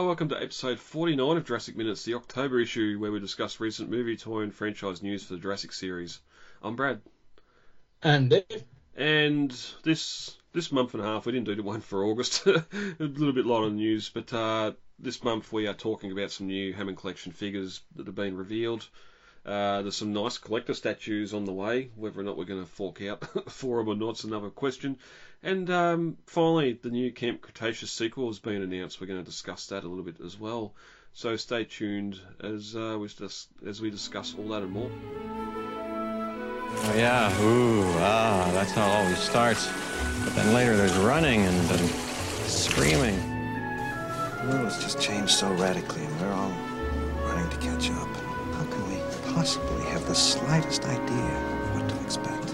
Hello, welcome to episode 49 of Jurassic Minutes, the October issue where we discuss recent movie, toy, and franchise news for the Jurassic series. I'm Brad. And Dave. And this this month and a half, we didn't do the one for August, a little bit light on the news, but uh, this month we are talking about some new Hammond Collection figures that have been revealed. Uh, there's some nice collector statues on the way. Whether or not we're going to fork out for them or not is another question. And um, finally, the new Camp Cretaceous sequel has been announced. We're going to discuss that a little bit as well. So stay tuned as uh, we dis- as we discuss all that and more. Oh yeah, ooh, ah, that's how it always starts. But then later there's running and then screaming. The world has just changed so radically, and we're all running to catch up. How can we possibly have the slightest idea of what to expect?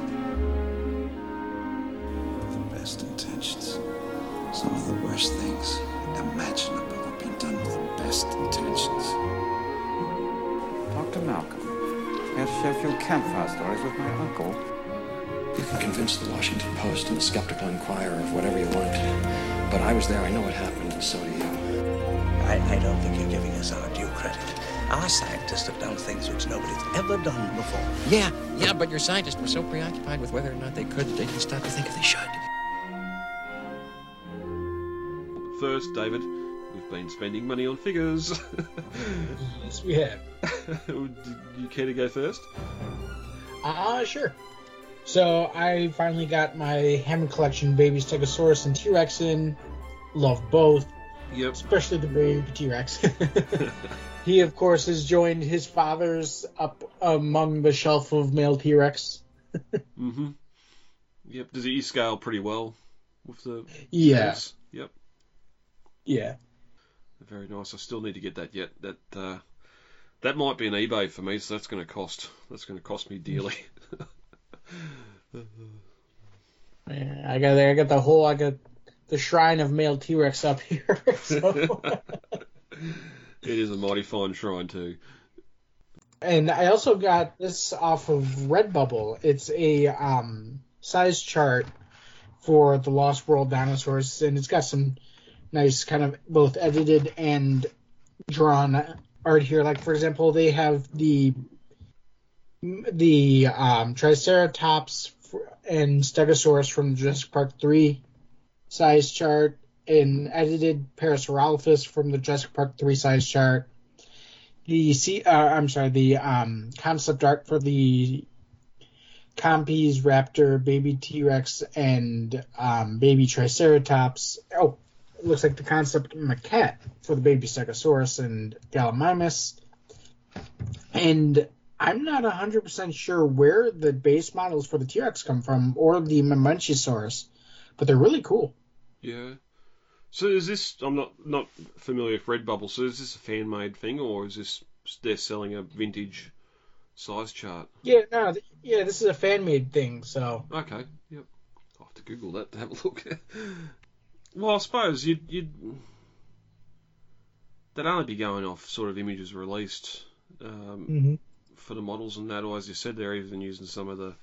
The best intentions. Some of the worst things imaginable have been done with the best intentions. Dr. Malcolm, here to share a few campfire stories with my uncle. You can convince the Washington Post and the Skeptical Inquirer of whatever you want to. But I was there, I know what happened, and so do you. I, I don't think you're giving us our due credit. Our scientists have done things which nobody's ever done before. Yeah, yeah, but your scientists were so preoccupied with whether or not they could that they didn't stop to think if they should. First, David, we've been spending money on figures. Yes, we have. Do you care to go first? Ah, sure. So I finally got my Hammond Collection baby Stegosaurus and T-Rex in. Love both, Yep. especially the baby T-Rex. he, of course, has joined his father's up among the shelf of male T-Rex. Mm-hmm. Yep. Does he scale pretty well with the Yeah? Yep. yeah. Very nice. I still need to get that yet. That uh, that might be an eBay for me, so that's going to cost. That's going to cost me dearly. Yeah, I got I got the whole I got the shrine of male T-Rex up here. So. It is a mighty fine shrine too. And I also got this off of Redbubble. It's a um, size chart for the Lost World dinosaurs, and it's got some nice kind of both edited and drawn art here. Like for example, they have the the um, Triceratops and Stegosaurus from Jurassic Park three size chart, and edited Paris Parasaurolophus from the Jurassic Park three size chart the C, uh, I'm sorry, the um, concept art for the Compys Raptor, Baby T Rex, and um, Baby Triceratops. Oh, looks like the concept maquette for the Baby Stegosaurus and Gallimimus. And I'm not 100% sure where the base models for the T Rex come from or the Mamenchisaurus, but they're really cool. Yeah. So is this? I'm not not familiar with Redbubble. So is this a fan made thing, or is this they're selling a vintage size chart? Yeah, no, th- yeah, this is a fan made thing, so. Okay. Yep. I'll have to Google that to have a look. well, I suppose you'd you'd they'd only be going off sort of images released um, hmm for the models and that, or as you said, they're even using some of the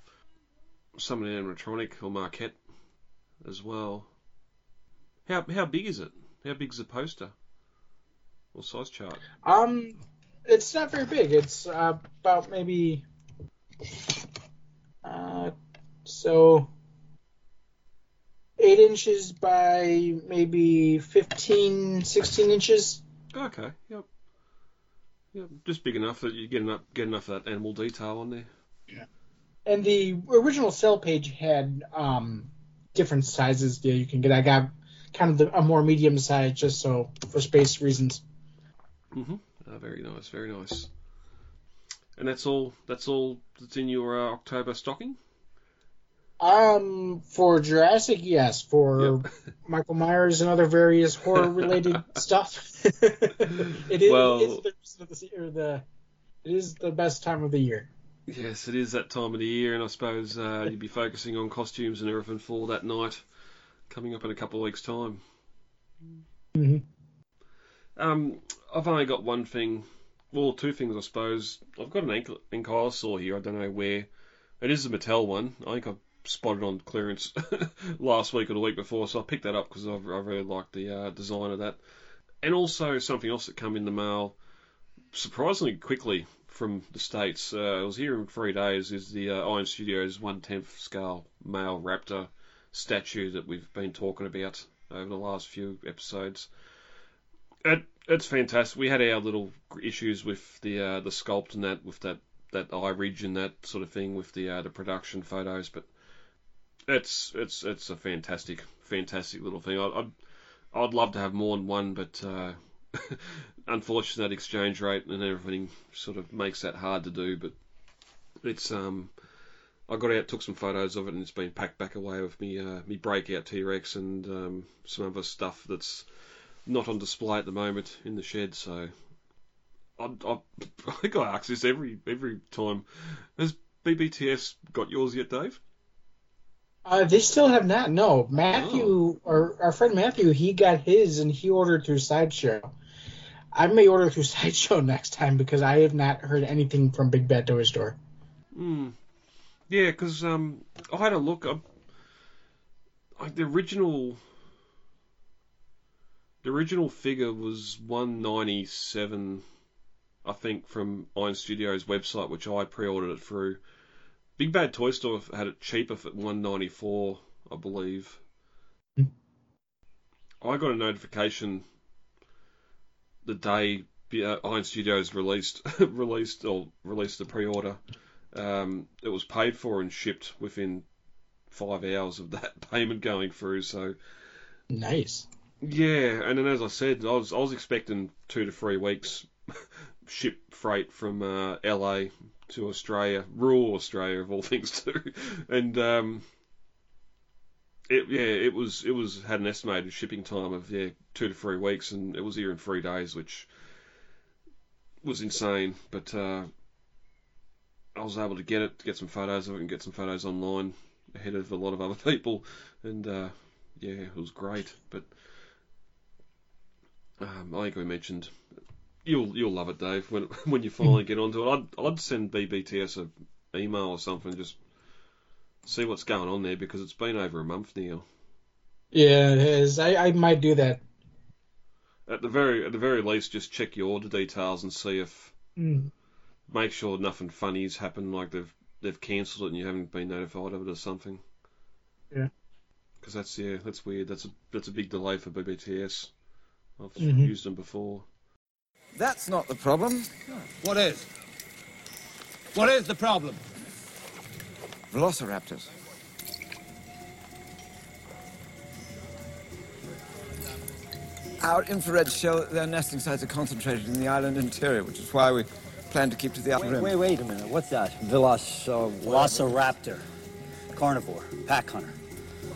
some of the animatronic or marquette as well. How how big is it? How big's the poster or size chart? Um, it's not very big. It's uh, about maybe uh, so eight inches by maybe 15, 16 inches. Okay. Yep. Yep. Just big enough that you get enough get enough of that animal detail on there. Yeah. And the original sell page had um different sizes that you can get. I got kind of the, a more medium size just so for space reasons. Mhm. Uh, very nice. Very nice. And that's all. That's all that's in your uh, October stocking. Um, for Jurassic, yes. For Yep. Michael Myers and other various horror-related stuff, it is, Well- reason of the, the it is the best time of the year. Yes, it is that time of the year, and I suppose uh, you'd be focusing on costumes and everything for that night, coming up in a couple of weeks' time. hmm Um, I've only got one thing, well, two things, I suppose. I've got an ankle, ankylosaur here. I don't know where. It is a Mattel one. I think I spotted on clearance last week or the week before, so I picked that up because I, I really like the uh, design of that. and also something else that came in the mail surprisingly quickly from the states. Uh, I was here in three days. Is the uh, Iron Studios one tenth scale male raptor statue that we've been talking about over the last few episodes. It, it's fantastic. We had our little issues with the uh, the sculpt and that with that that eye ridge and that sort of thing with the uh, the production photos, but it's it's it's a fantastic fantastic little thing. I'd I'd, I'd love to have more than one, but uh, unfortunately that exchange rate and everything sort of makes that hard to do. But it's um I got out, took some photos of it, and it's been packed back away with me uh, me breakout T Rex and um, some other stuff that's not on display at the moment in the shed. So I, I, I think I ask this every every time. Has BBTS got yours yet, Dave? Uh, they still have not. No, Matthew, or our friend Matthew, he got his and he ordered through Sideshow. I may order through Sideshow next time because I have not heard anything from Big Bad Toy Store. Hmm. Yeah, because um, I had a look. I, like the original, the original figure was one ninety seven, I think, from Iron Studios website, which I pre-ordered it through. Big Bad Toy Store had it cheaper for one ninety four, I believe. Hmm. I got a notification the day Iron Studios released released or released the pre-order. Um, it was paid for and shipped within five hours of that payment going through. So Nice. yeah, and then as I said, I was I was expecting two to three weeks ship freight from uh, LA to Australia, rural Australia of all things too, and um, it yeah it was it was had an estimated shipping time of yeah two to three weeks, and it was here in three days, which was insane. But uh, I was able to get it, to get some photos of it, and get some photos online ahead of a lot of other people, and uh, yeah, it was great. But um, I think we mentioned you'll you'll love it, Dave, when when you finally get onto it. I'd I'd send BBTS a email or something, just see what's going on there because it's been over a month now. Yeah, it is. I, I might do that. At the very at the very least, just check your order details and see if Mm. Make sure nothing funny's happened, like they've they've cancelled it and you haven't been notified of it or something. Yeah. Because that's yeah, that's weird. That's a that's a big delay for BBTS. I've Mhm. used them before. That's not the problem. What is? What is the problem? Velociraptors. Our infrared show that their nesting sites are concentrated in the island interior, which is why we plan to keep to the outer Wait, rim. wait, wait a minute. What's that? Velos, uh, Velociraptor. Carnivore. Pack hunter.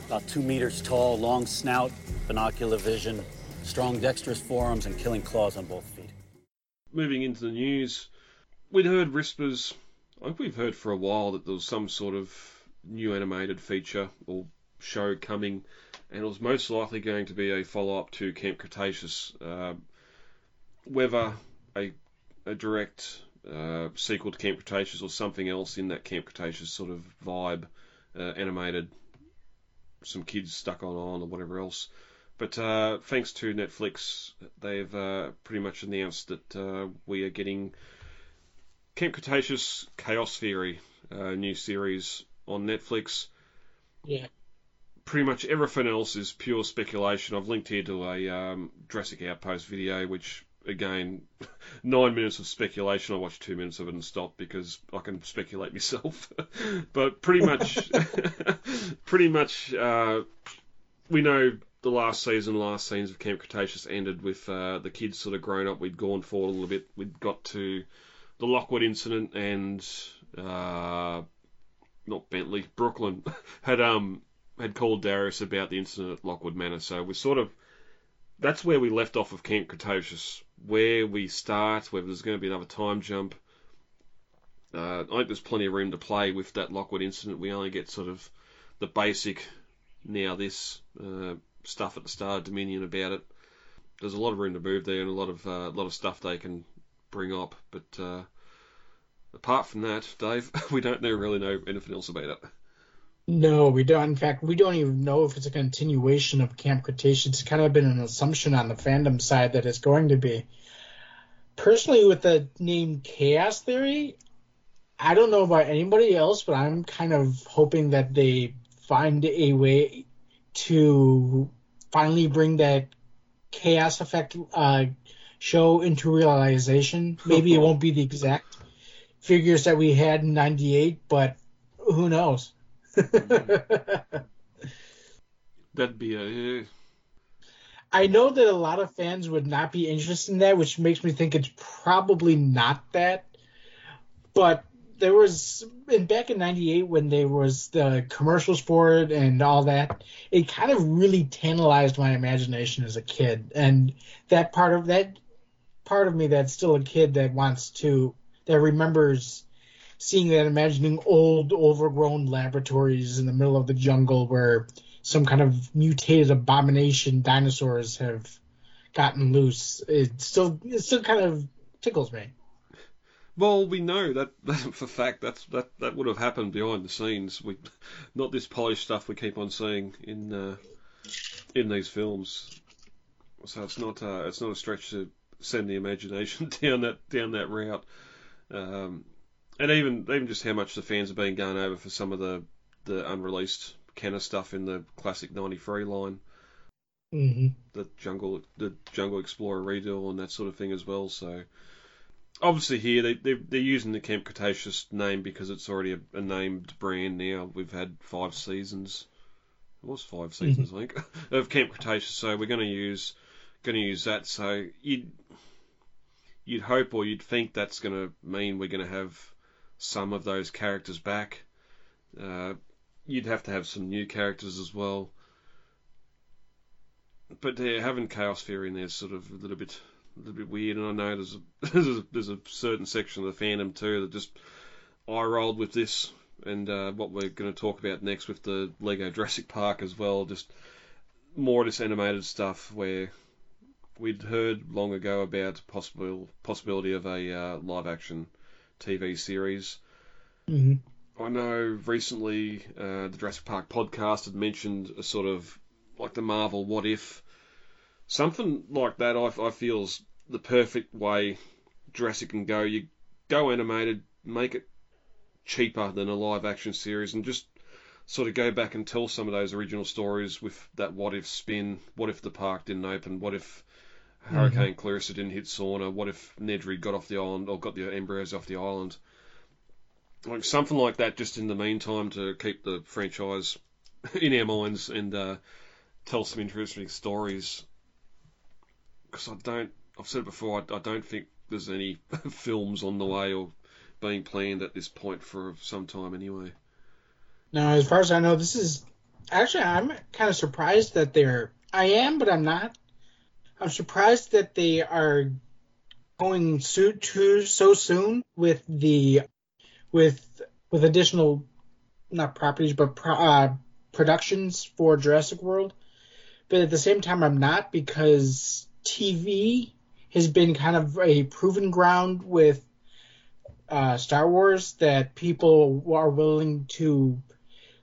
About two meters tall, long snout, binocular vision, strong dexterous forearms, and killing claws on both feet. moving into the news, we'd heard whispers. I think we've heard for a while that there was some sort of new animated feature or show coming, and it was most likely going to be a follow up to Camp Cretaceous. Uh, whether a, a direct uh, sequel to Camp Cretaceous or something else in that Camp Cretaceous sort of vibe, uh, animated, some kids stuck on on or whatever else. But uh, thanks to Netflix, they've uh, pretty much announced that uh, we are getting Camp Cretaceous Chaos Theory, uh, new series on Netflix. Yeah. Pretty much everything else is pure speculation. I've linked here to a um, Jurassic Outpost video, which again, nine minutes of speculation. I watched two minutes of it and stopped because I can speculate myself. but pretty much, pretty much, uh, we know the last season, last scenes of Camp Cretaceous ended with uh, the kids sort of grown up. We'd gone forward a little bit. We'd got to the Lockwood incident, and uh, not Bentley, Brooklynn had um had called Darius about the incident at Lockwood Manor. So we're sort of that's where we left off of Camp Cretaceous. Where we start, whether there's going to be another time jump. Uh, I think there's plenty of room to play with that Lockwood incident. We only get sort of the basic now this uh, stuff at the start of Dominion about it. There's a lot of room to move there and a lot of uh, lot of stuff they can bring up. But uh, apart from that, Dave, we don't really know anything else about it. No, we don't. In fact, we don't even know if it's a continuation of Camp Cretaceous. It's kind of been an assumption on the fandom side that it's going to be. Personally, with the name Chaos Theory, I don't know about anybody else, but I'm kind of hoping that they find a way to finally bring that chaos effect uh, show into realization. Maybe it won't be the exact figures that we had in '98, but who knows? That'd be a. I know that a lot of fans would not be interested in that, which makes me think it's probably not that. But there was in back in '98 when there was the commercials for it and all that. It kind of really tantalized my imagination as a kid, and that part of that part of me that's still a kid that wants to that remembers seeing that, imagining old, overgrown laboratories in the middle of the jungle where some kind of mutated abomination dinosaurs have gotten loose. It still it still kind of tickles me. Well, we know that, that for fact that's that that would have happened behind the scenes. We not this polished stuff we keep on seeing in uh, in these films. So it's not uh, it's not a stretch to send the imagination down that down that route. Um, and even even just how much the fans have been going over for some of the the unreleased Kenner stuff in the classic '93 line, Mm-hmm. the jungle the Jungle Explorer redeal and that sort of thing as well. So obviously here they they they're using the Camp Cretaceous name because it's already a, a named brand now. We've had five seasons. It was five seasons, I think, of Camp Cretaceous. So we're going to use going to use that. So you'd you'd hope or you'd think that's going to mean we're going to have some of those characters back. Uh, you'd have to have some new characters as well. But yeah, having Chaos Theory in there is sort of a little bit, a little bit weird. And I know there's a there's a, there's a certain section of the fandom too that just eye rolled with this, and uh, what we're going to talk about next with the Lego Jurassic Park as well. Just more of this animated stuff where we'd heard long ago about possible possibility of a uh, live action TV series. Mm-hmm. I know recently uh, the Jurassic Park podcast had mentioned a sort of like the Marvel What If. Something like that I, I feel is the perfect way Jurassic can go. You go animated, make it cheaper than a live action series, and just sort of go back and tell some of those original stories with that what if spin. What if the park didn't open? What if Hurricane Clarissa didn't hit Sorna? What if Nedry got off the island or got the embryos off the island? Like something like that, just in the meantime, to keep the franchise in our minds and uh, tell some interesting stories. Because I don't, I've said it before, I, I don't think there's any films on the way or being planned at this point for some time anyway. Now, as far as I know, this is actually I'm kind of surprised that they're. I am, but I'm not. I'm surprised that they are going so too so soon with the with with additional not properties but pro, uh, productions for Jurassic World. But at the same time, I'm not because TV has been kind of a proven ground with uh, Star Wars that people are willing to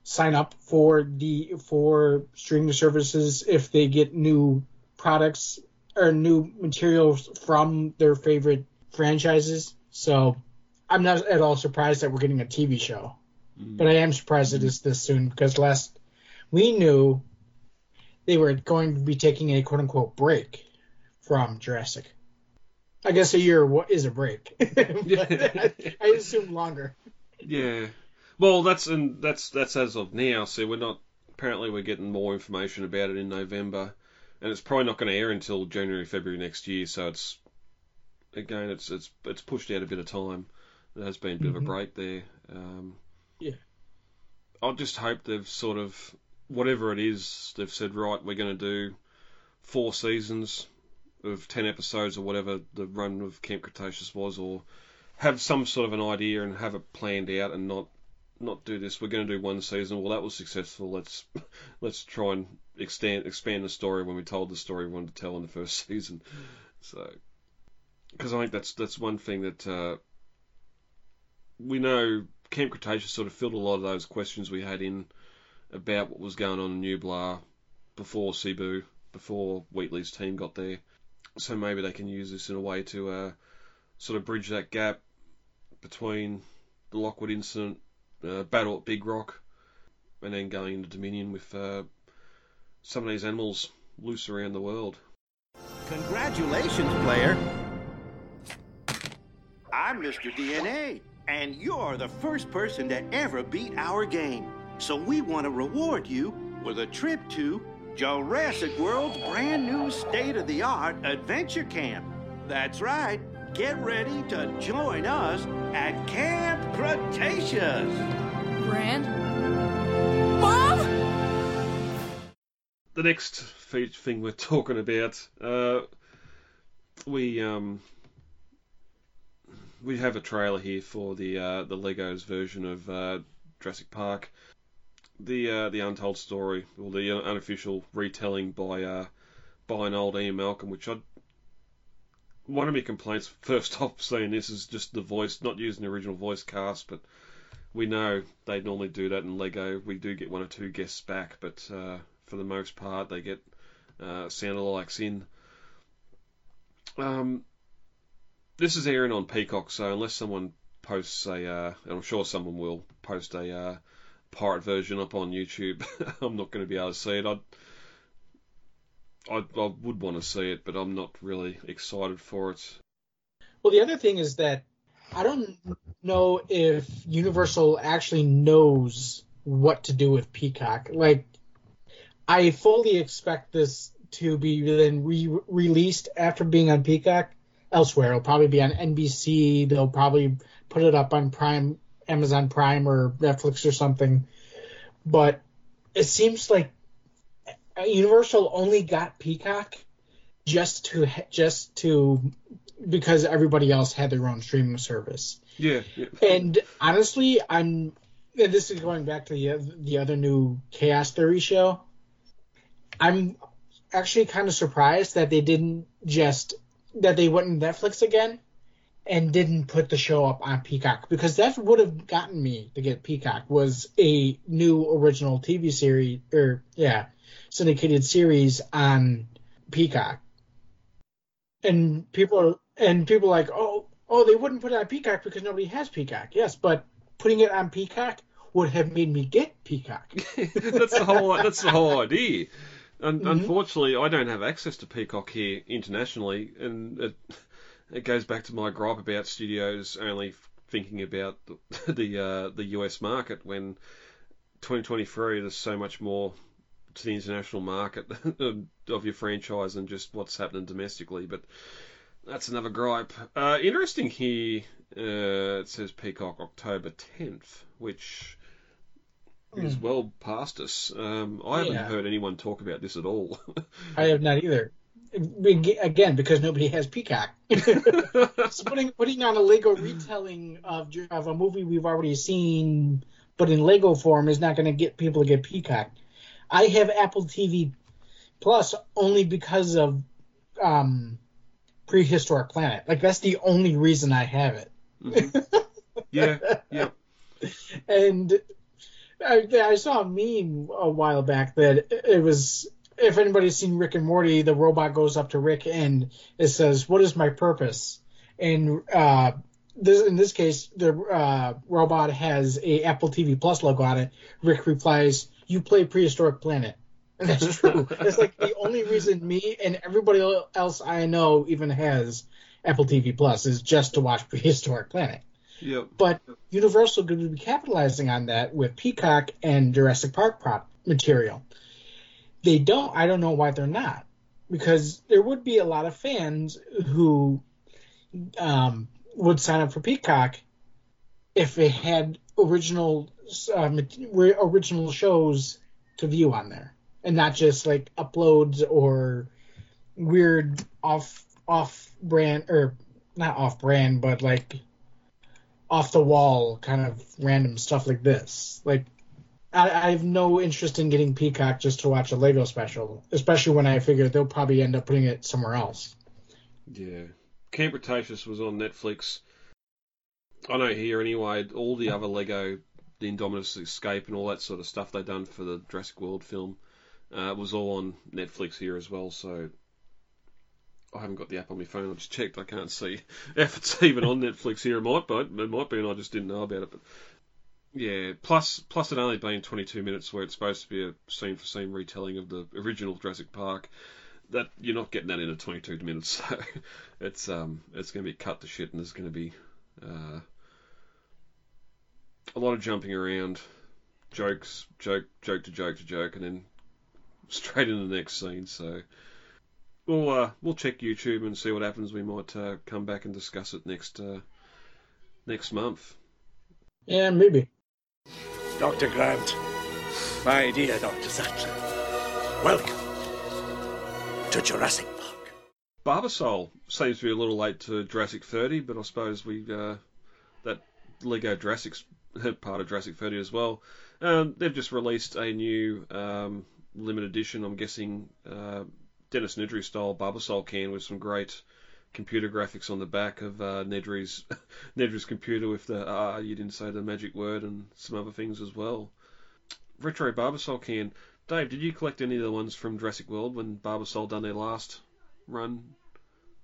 sign up for the for streaming services if they get new products or new materials from their favorite franchises. So I'm not at all surprised that we're getting a TV show, mm-hmm. but I am surprised it is this soon because last we knew they were going to be taking a quote unquote break from Jurassic. I guess a year is a break, I, I assume longer. Yeah. Well, that's and that's that's as of now. So we're not. Apparently, we're getting more information about it in November, and it's probably not going to air until January, February next year. So it's again, it's it's it's pushed out a bit of time. There has been a bit of a Mhm. break there. Um, Yeah. I just hope they've sort of whatever it is they've said. Right, we're going to do four seasons of ten episodes or whatever the run of Camp Cretaceous was, or have some sort of an idea and have it planned out and not not do this. We're going to do one season. Well, that was successful. Let's let's try and extend expand the story when we told the story we wanted to tell in the first season. So, because I think that's that's one thing that uh, we know Camp Cretaceous sort of filled a lot of those questions we had in about what was going on in Nublar before Cebu, before Wheatley's team got there. So maybe they can use this in a way to uh, sort of bridge that gap between the Lockwood incident, uh, battle at Big Rock, and then going into Dominion with uh, some of these animals loose around the world. Congratulations, player. I'm Mr. DNA, and you're the first person to ever beat our game. So we want to reward you with a trip to Jurassic World's brand new state-of-the-art adventure camp. That's right. Get ready to join us at Camp Cretaceous. Mom? The next thing we're talking about, uh, we um, we have a trailer here for the uh, the Legos version of uh, Jurassic Park. The uh, the untold story, or the unofficial retelling by uh, by an old Ian Malcolm, which I one of my complaints first off seeing this is just the voice, not using the original voice cast, but we know they normally do that in Lego. We do get one or two guests back, but uh, for the most part, they get uh, sound alikes in. Um, this is airing on Peacock, so unless someone posts a, uh, and I'm sure someone will post a uh, pirate version up on YouTube, I'm not going to be able to see it. I'd, I, I would want to see it, but I'm not really excited for it. Well, the other thing is that I don't know if Universal actually knows what to do with Peacock. Like, I fully expect this to be then re- released after being on Peacock elsewhere. It'll probably be on NBC. They'll probably put it up on Prime, Amazon Prime, or Netflix or something. But it seems like Universal only got Peacock just to just to because everybody else had their own streaming service. Yeah. yeah. And honestly, I'm. And this is going back to the the other new Chaos Theory show. I'm actually kind of surprised that they didn't just that they went to Netflix again and didn't put the show up on Peacock because that would have gotten me to get Peacock was a new original TV series or yeah syndicated series on Peacock. And people are and people are like, oh, oh, they wouldn't put it on Peacock because nobody has Peacock. Yes, but putting it on Peacock would have made me get Peacock. that's the whole. That's the whole idea. And mm-hmm. unfortunately, I don't have access to Peacock here internationally, and it, it goes back to my gripe about studios only thinking about the the, uh, the US market when 2023 there's so much more to the international market of your franchise and just what's happening domestically. But that's another gripe. Uh, interesting here, uh, it says Peacock October 10th, which is well past us. Um, I haven't heard anyone talk about this at all. I have not either. Again, because nobody has Peacock. so putting putting on a Lego retelling of of a movie we've already seen, but in Lego form, is not going to get people to get Peacock. I have Apple TV Plus only because of um, Prehistoric Planet. Like that's the only reason I have it. Mm-hmm. yeah, yeah. And I, I, saw a meme a while back that it was if anybody's seen Rick and Morty, the robot goes up to Rick and it says, "What is my purpose?" And uh, this, in this case, the uh, robot has a Apple TV Plus logo on it. Rick replies, "You play Prehistoric Planet." And that's true. it's like the only reason me and everybody else I know even has Apple TV Plus is just to watch Prehistoric Planet. Yep. But Universal could be capitalizing on that with Peacock and Jurassic Park prop material. They don't. I don't know why they're not, because there would be a lot of fans who um, would sign up for Peacock if it had original uh, original shows to view on there and not just like uploads or weird off off brand or not off brand but like off the wall kind of random stuff like this. Like I, I have no interest in getting peacock just to watch a lego special especially when i figure they'll probably end up putting it somewhere else. Yeah. Camp cretaceous was on netflix i know here anyway all the other lego the Indominus Escape and all that sort of stuff they done for the Jurassic World film uh, was all on Netflix here as well. So I haven't got the app on my phone. I just checked. I can't see if it's even on Netflix here. It might, but it might be, and I just didn't know about it. But yeah, plus plus it only being 22 minutes, where it's supposed to be a scene for scene retelling of the original Jurassic Park. That you're not getting that in a 22 minutes, so it's um it's going to be cut to shit, and there's going to be uh, a lot of jumping around, jokes, joke, joke to joke to joke, and then straight into the next scene. So we'll uh, we'll check YouTube and see what happens. We might uh, come back and discuss it next uh, next month. Yeah, maybe. Dr. Grant, my dear Dr. Sattler, welcome to Jurassic Park. Barbasol seems to be a little late to Jurassic 30, but I suppose we uh, that Lego Jurassic's part of Jurassic 30 as well. Um, they've just released a new um, limited edition. I'm guessing uh, Dennis Nedry style Barbasol can with some great computer graphics on the back of uh, Nedry's Nedry's computer with the ah you didn't say the magic word and some other things as well. Retro Barbasol can. Dave, did you collect any of the ones from Jurassic World when Barbasol done their last run?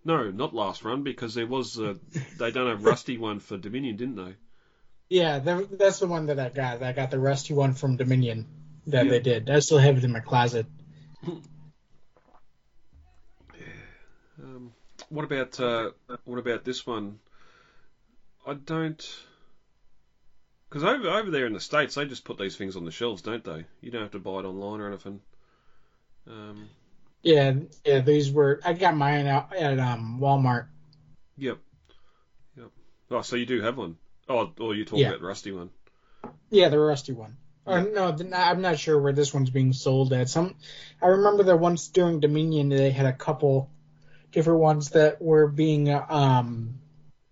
No, not last run because there was a, they done a rusty one for Dominion, didn't they? Yeah, that, that's the one that I got. I got the rusty one from Dominion that Yeah. they did. I still have it in my closet. Um, what about uh, what about this one? I don't, because over over there in the states they just put these things on the shelves, don't they? You don't have to buy it online or anything. Um, Yeah, yeah, these were. I got mine out at um Walmart. yep, yep. Oh, so you do have one? Oh, or you talking Yeah. about the rusty one? Yeah, the rusty one. Or no, the, I'm not sure where this one's being sold at. Some, I remember that once during Dominion they had a couple different ones that were being uh, um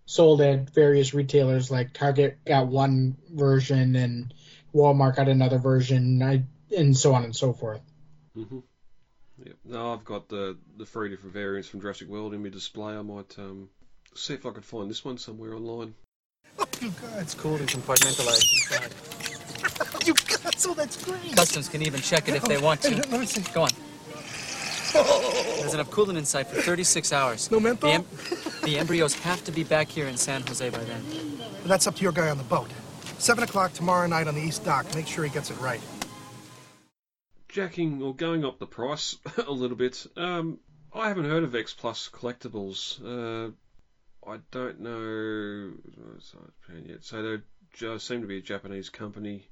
sold at various retailers. Like Target got one version and Walmart got another version, I, and so on and so forth. hmm Yep. No, I've got the the three different variants from Jurassic World in my display. I might um, see if I could find this one somewhere online. You guys, it's cooled and compartmentalized inside. You got so that's great. Customs can even check it if they want to. Let me see. Go on. Oh. There's enough coolant inside for 36 hours. No menthol? The, em- the embryos have to be back here in San Jose by then. That's up to your guy on the boat. Seven o'clock tomorrow night on the East Dock. Make sure he gets it right. Jacking or going up the price a little bit. Um, I haven't heard of X Plus Collectibles. Uh, I don't know yet. So they just seem to be a Japanese company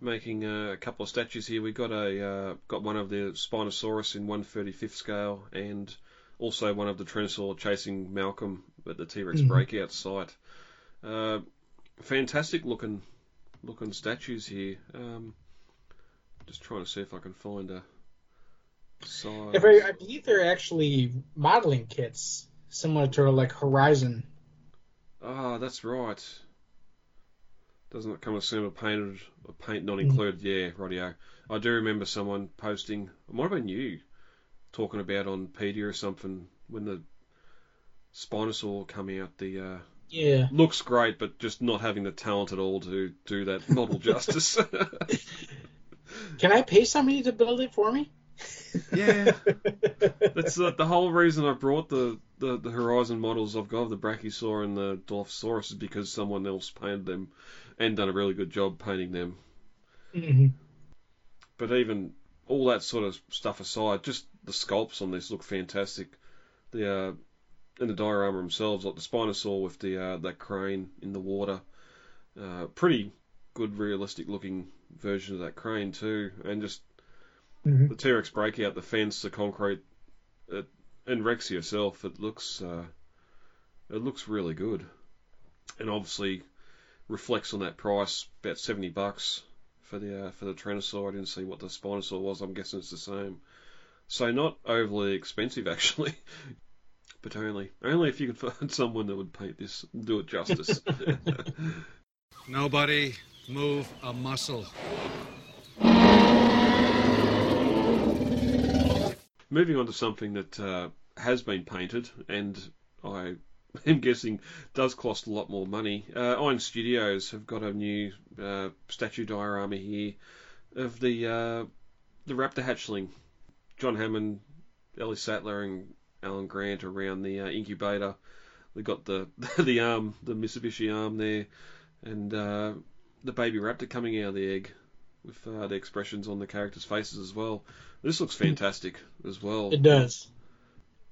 making uh, a couple of statues here. We got a uh, got one of the Spinosaurus in 135th scale, and also one of the Tyrannosaur chasing Malcolm at the T Rex Mhm. breakout site. Uh, fantastic looking looking statues here. Um, just trying to see if I can find a size. If I, I believe they're actually modeling kits similar to like Horizon. Ah, that's right. Doesn't it come with cinema painted, or paint not included? Yeah, rightio. I do remember someone posting, it might have been you, talking about on Pedia or something when the Spinosaur come out. The uh, Yeah. looks great, but just not having the talent at all to do that model justice. Can I pay somebody to build it for me? Yeah. That's the, the whole reason I brought the, the, the Horizon models I've got of the Brachiosaur and the Dilophosaurus is because someone else painted them and done a really good job painting them. hmm But even all that sort of stuff aside, just the sculpts on this look fantastic. The uh, and the diorama themselves, like the Spinosaur with the uh, that crane in the water, uh, pretty good realistic looking version of that crane too, and just Mhm. the T-Rex breakout, the fence, the concrete, it, and Rex herself. It looks uh, it looks really good, and obviously reflects on that price, about seventy bucks for the uh, for the Tyrannosaur. I didn't see what the Spinosaur was. I'm guessing it's the same. So not overly expensive actually, but only only if you can find someone that would paint this, do it justice. Nobody move a muscle. Moving on to something that uh, has been painted, and I I'm guessing does cost a lot more money. Uh, Iron Studios have got a new uh, statue diorama here of the uh, the Raptor hatchling. John Hammond, Ellie Sattler, and Alan Grant around the uh, incubator. We got the the arm, the Mitsubishi arm there, and uh, the baby raptor coming out of the egg with uh, the expressions on the characters' faces as well. This looks fantastic as well. It does,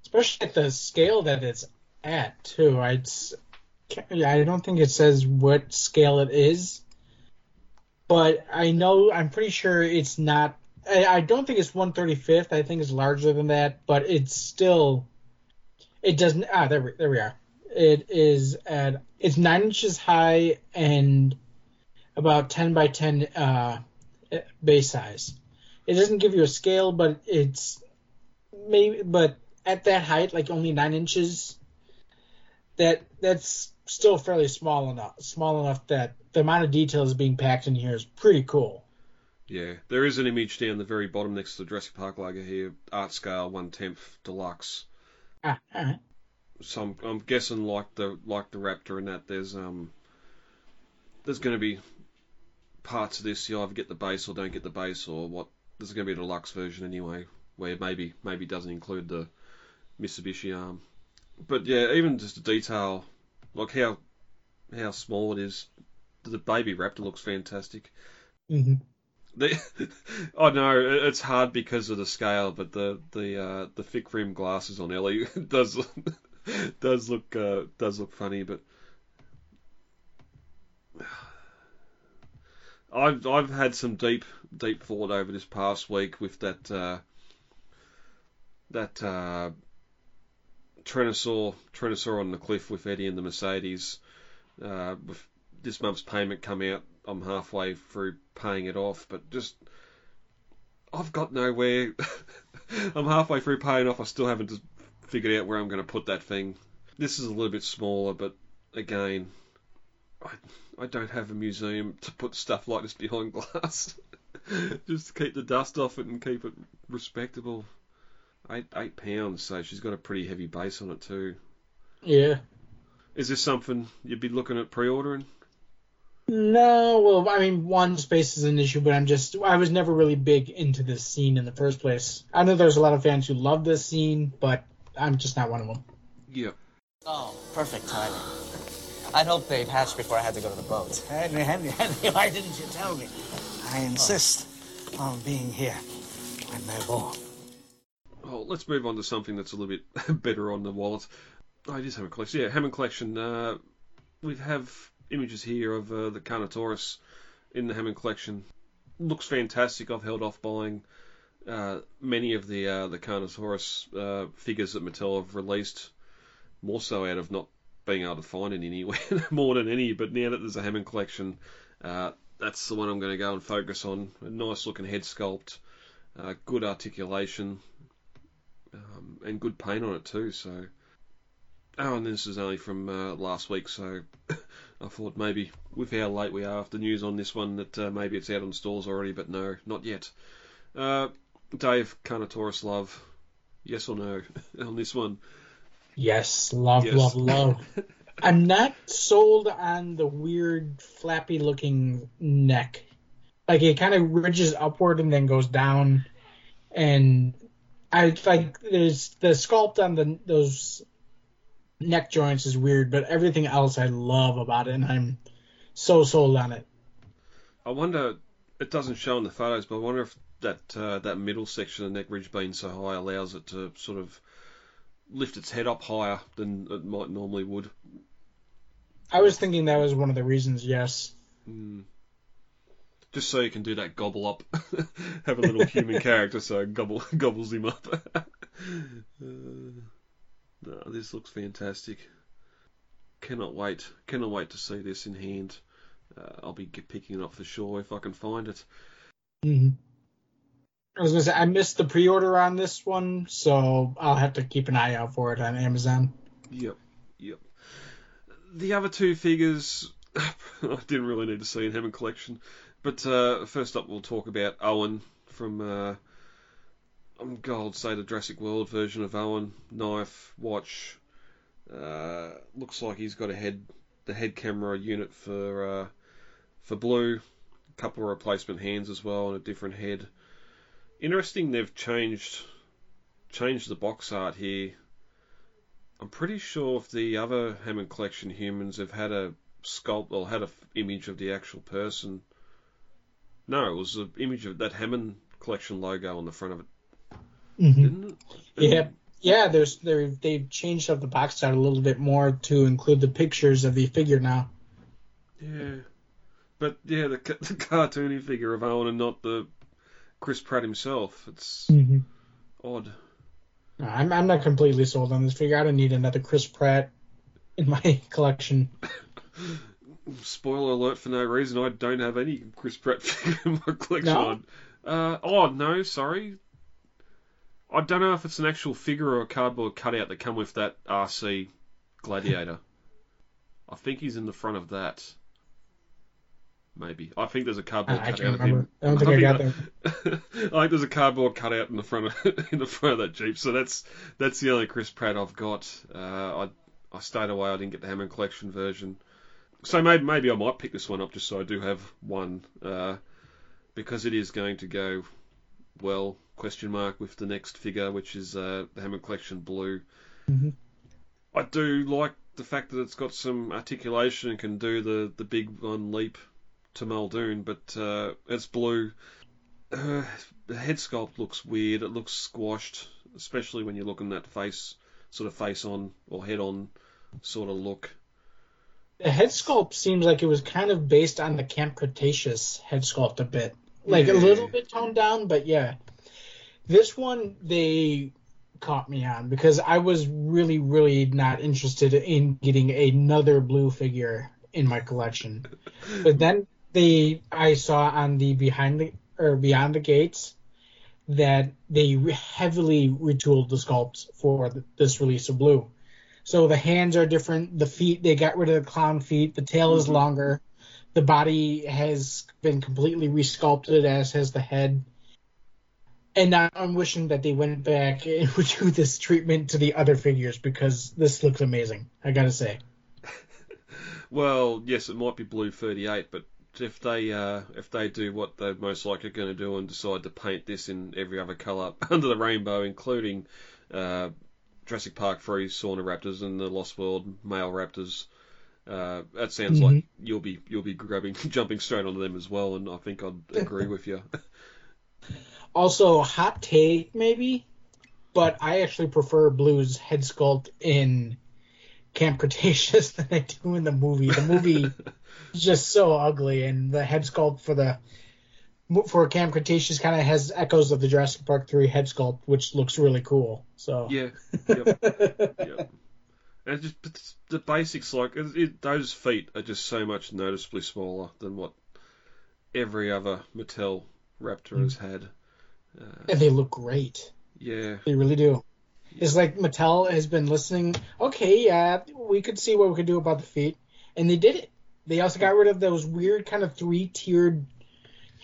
especially at the scale that it's at too. I I don't think it says what scale it is, but I know I'm pretty sure it's not. I, I don't think it's 135th. I think it's larger than that, but it's still. It doesn't. Ah, there we, there we are. It is at it's nine inches high and about 10 by 10 uh, base size. It doesn't give you a scale, but it's maybe but at that height, like only nine inches, that that's still fairly small enough. Small enough that the amount of details being packed in here is pretty cool. Yeah, there is an image down the very bottom next to the Jurassic Park logo here, art scale one tenth deluxe. Ah, alright. So I'm, I'm guessing like the like the Raptor and that there's um there's going to be parts of this you either get the base or don't get the base or what. There's going to be a deluxe version anyway, where maybe maybe doesn't include the Mitsubishi arm. But yeah, even just the detail, like how how small it is. The baby raptor looks fantastic. Mm-hmm. The, I know it's hard because of the scale, but the the uh, the thick rim glasses on Ellie does does look uh, does look funny. But I've I've had some deep deep thought over this past week with that uh, that uh, Tyrannosaur on the cliff with Eddie and the Mercedes. Uh, with this month's payment come out, I'm halfway through paying it off, but just I've got nowhere. I'm halfway through paying off. I still haven't figured out where I'm going to put that thing. This is a little bit smaller, but again, I, I don't have a museum to put stuff like this behind glass. Just to keep the dust off it and keep it respectable. Eight eight pounds, so she's got a pretty heavy base on it too. Yeah. Is this something you'd be looking at pre-ordering? No, well, I mean, one space is an issue, but I'm just I was never really big into this scene in the first place. I know there's a lot of fans who love this scene, but I'm just not one of them. Yeah. Oh, perfect timing. I'd hoped they'd hatch before I had to go to the boat. Henry, Henry, Henry, why didn't you tell me? I insist on being here when they're born. Oh, let's move on to something that's a little bit better on the wallet. Oh, it is Hammond Collection. Yeah, Hammond Collection. Uh, we have images here of uh, the Carnotaurus in the Hammond Collection. Looks fantastic. I've held off buying uh, many of the uh, the Carnotaurus uh, figures that Mattel have released, more so out of not being able to find it anywhere more than any. But now that there's a Hammond Collection, uh, that's the one I'm going to go and focus on. A nice looking head sculpt, uh, good articulation, um, and good paint on it too. So, oh, and this is only from uh, last week, so I thought maybe with how late we are after news on this one that uh, maybe it's out on stores already, but no, not yet. Uh, Dave Carnotaurus love, yes or no on this one? Yes, love, Yes. love, love. I'm not sold on the weird flappy looking neck. Like it kind of ridges upward and then goes down, and I like there's the sculpt on the those neck joints is weird, but everything else I love about it, and I'm so sold on it. I wonder. It doesn't show in the photos, but I wonder if that uh, that middle section of the neck ridge being so high allows it to sort of lift its head up higher than it might normally would. I was thinking that was one of the reasons. Yes. Mm. Just so you can do that gobble up, have a little human character so it gobble gobbles him up. uh, no, this looks fantastic. Cannot wait. Cannot wait to see this in hand. Uh, I'll be picking it up for sure if I can find it. hmm I was gonna say I missed the pre-order on this one, so I'll have to keep an eye out for it on Amazon. Yep, yep. The other two figures, I didn't really need to see in Hammond Collection. But uh, first up, we'll talk about Owen from, uh, I'm going to say the Jurassic World version of Owen. Knife, watch. Uh, looks looks like he's got a head the head camera unit for uh, for Blue, a couple of replacement hands as well, and a different head. Interesting, they've changed changed the box art here. I'm pretty sure if the other Hammond Collection humans have had a sculpt or had a f- image of the actual person. No, it was an image of that Hammond Collection logo on the front of it, Mhm. didn't it? Yeah, yeah. There's they they've changed up the box art a little bit more to include the pictures of the figure now. Yeah, but yeah, the, the cartoony figure of Owen and not the Chris Pratt himself. It's Mhm. odd. I'm I'm not completely sold on this figure. I don't need another Chris Pratt in my collection. Spoiler alert for no reason. I don't have any Chris Pratt figure in my collection. No? Uh, oh no, sorry. I don't know if it's an actual figure or a cardboard cutout that come with that RC Gladiator. I think he's in the front of that. Maybe. I think there's a cardboard I- I cutout of him. I don't think I got I think there's a cardboard cutout in the front of in the front of that Jeep. So that's that's the only Chris Pratt I've got. Uh, I I stayed away. I didn't get the Hammond Collection version. So maybe maybe I might pick this one up just so I do have one uh, because it is going to go well question mark with the next figure, which is uh, the Hammond Collection Blue. Mhm. I do like the fact that it's got some articulation and can do the, the big one leap to Muldoon, but uh, it's blue. Uh, the head sculpt looks weird. It looks squashed, especially when you're looking at face, sort of face on or head on sort of look. The head sculpt seems like it was kind of based on the Camp Cretaceous head sculpt a bit, like a little bit toned down, but yeah. This one they caught me on because I was really, really not interested in getting another blue figure in my collection. But then they, I saw on the behind the or beyond the gates that they heavily retooled the sculpts for th- this release of blue. So the hands are different. The feet, they got rid of the clown feet. The tail is Mhm. longer. The body has been completely resculpted, as has the head. And now I'm wishing that they went back and would do this treatment to the other figures because this looks amazing. I gotta say. Well, yes, it might be blue 38, but if they uh, if they do what they're most likely going to do and decide to paint this in every other colour under the rainbow, including uh, Jurassic Park 3 Sorna Raptors and the Lost World male Raptors, uh, that sounds like you'll be you'll be grabbing jumping straight onto them as well, and I think I'd agree with you. Also, hot take maybe, but I actually prefer Blue's head sculpt in Camp Cretaceous than I do in the movie. The movie just so ugly, and the head sculpt for the for Camp Cretaceous kind of has echoes of the Jurassic Park 3 head sculpt, which looks really cool. So Yeah, yep, yep. And just the basics, like it, it, those feet are just so much noticeably smaller than what every other Mattel Raptor has had. Uh, and they look great. yeah, They really do. It's like Mattel has been listening. Okay, yeah, we could see what we could do about the feet, and they did it. They also got rid of those weird kind of three tiered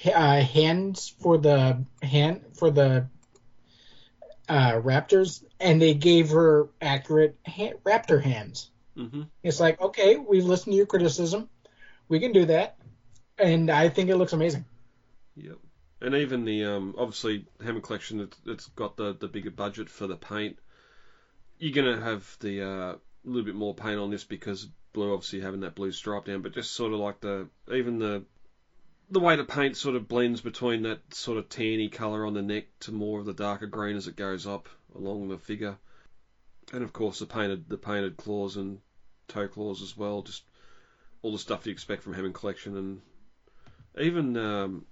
uh, hands for the hand for the uh, raptors, and they gave her accurate ha- raptor hands. hmm It's like, okay, we've listened to your criticism. We can do that, and I think it looks amazing. Yep. And even the um, obviously Hammond Collection, it's, it's got the the bigger budget for the paint. You're gonna have the uh, a little bit more paint on this because blue obviously having that blue stripe down, but just sort of like the even the the way the paint sort of blends between that sort of tanny colour on the neck to more of the darker green as it goes up along the figure, and of course the painted the painted claws and toe claws as well, just all the stuff you expect from Hammond Collection, and even um,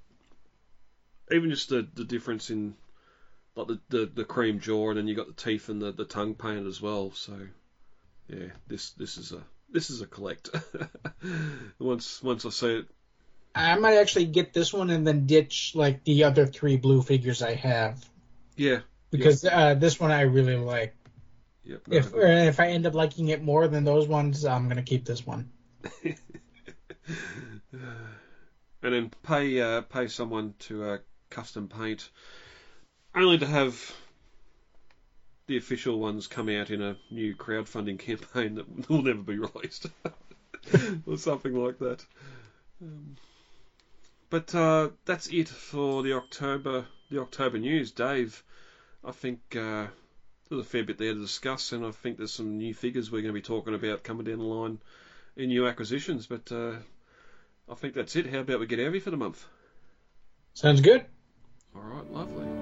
even just the, the difference in like the, the, the cream jaw and then you got the teeth and the, the tongue painted as well. So yeah, this this is a this is a collect. once once I say it, I might actually get this one and then ditch like the other three blue figures I have yeah, because uh, this one I really like. yep, no, If or if I end up liking it more than those ones, I'm gonna keep this one. and then pay uh, pay someone to uh, custom paint, only to have the official ones come out in a new crowdfunding campaign that will never be released, or something like that. Um, but uh, that's it for the October the October news, Dave. I think uh, there's a fair bit there to discuss, and I think there's some new figures we're going to be talking about coming down the line in new acquisitions. But uh, I think that's it. How about we get out of here for the month? Sounds good. All right, lovely.